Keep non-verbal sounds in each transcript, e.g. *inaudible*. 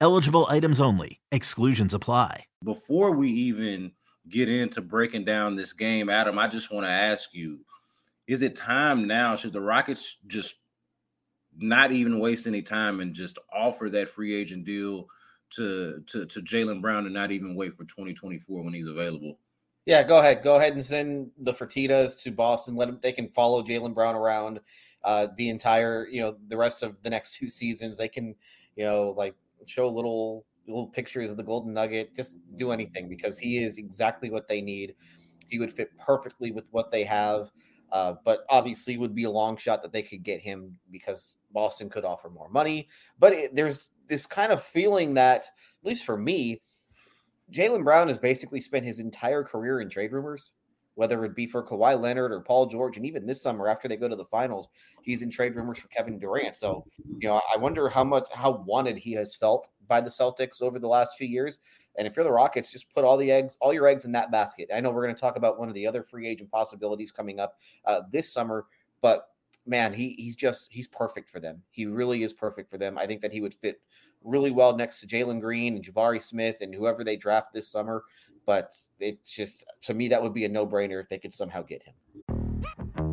Eligible items only. Exclusions apply. Before we even get into breaking down this game, Adam, I just want to ask you is it time now? Should the Rockets just not even waste any time and just offer that free agent deal to to, to Jaylen Brown and not even wait for 2024 when he's available? Yeah, go ahead. Go ahead and send the Fertittas to Boston. Let them. They can follow Jaylen Brown around uh, the entire, you know, the rest of the next *laughs* two seasons. They can, you know, like show little little pictures of the Golden Nugget. Just do anything because he is exactly what they need. He would fit perfectly with what they have. Uh, but obviously, would be a long shot that they could get him because Boston could offer more money. But it, there's this kind of feeling that, at least for me, Jaylen Brown has basically spent his entire career in trade rumors, whether it be for Kawhi Leonard or Paul George, and even this summer after they go to the finals, he's in trade rumors for Kevin Durant. So, you know, I wonder how much how wanted he has felt by the Celtics over the last few years. And if you're the Rockets, just put all the eggs, all your eggs in that basket. I know we're going to talk about one of the other free agent possibilities coming up uh, this summer, but man, he he's just he's perfect for them. He really is perfect for them. I think that he would fit really well next to Jalen Green and Jabari Smith and whoever they draft this summer. But it's just to me that would be a no brainer if they could somehow get him.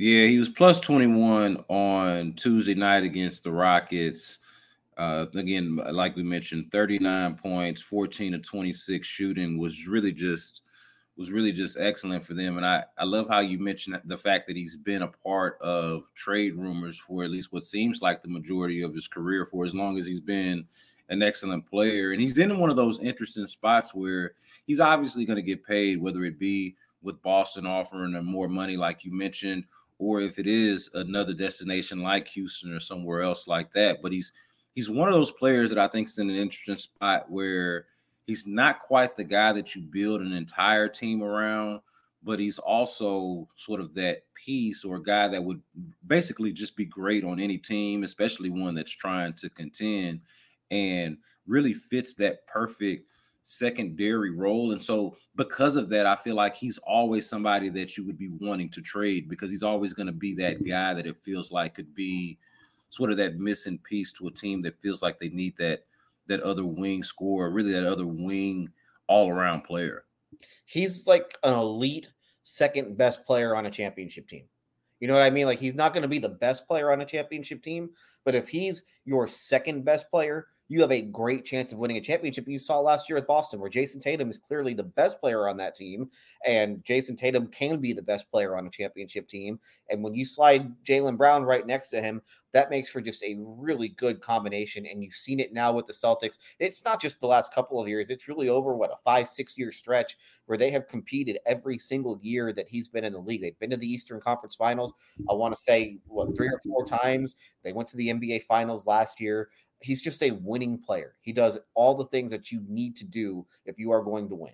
Yeah, he was plus 21 on Tuesday night against the Rockets. Uh, again, like we mentioned, 39 points, 14 to 26 shooting was really just was really just excellent for them. And I, I love how you mentioned the fact that he's been a part of trade rumors for at least what seems like the majority of his career for as long as he's been an excellent player. And he's in one of those interesting spots where he's obviously going to get paid, whether it be with Boston offering him more money, like you mentioned, or if it is another destination like Houston or somewhere else like that. But he's he's one of those players that I think is in an interesting spot where he's not quite the guy that you build an entire team around, but he's also sort of that piece or guy that would basically just be great on any team, especially one that's trying to contend and really fits that perfect secondary role. And so, because of that, I feel like he's always somebody that you would be wanting to trade because he's always going to be that guy that it feels like could be sort of that missing piece to a team that feels like they need that that other wing scorer, really that other wing all around player. He's like an elite second best player on a championship team. You know what I mean? Like he's not going to be the best player on a championship team, but if he's your second best player, you have a great chance of winning a championship. You saw last year with Boston, where Jayson Tatum is clearly the best player on that team, and Jayson Tatum can be the best player on a championship team. And when you slide Jaylen Brown right next to him, that makes for just a really good combination. And you've seen it now with the Celtics. It's not just the last couple of years, it's really over what a five, six year stretch where they have competed every single year that he's been in the league. They've been to the Eastern Conference Finals, I want to say, what, three or four times. They went to the NBA Finals last year he's just a winning player. He does all the things that you need to do if you are going to win.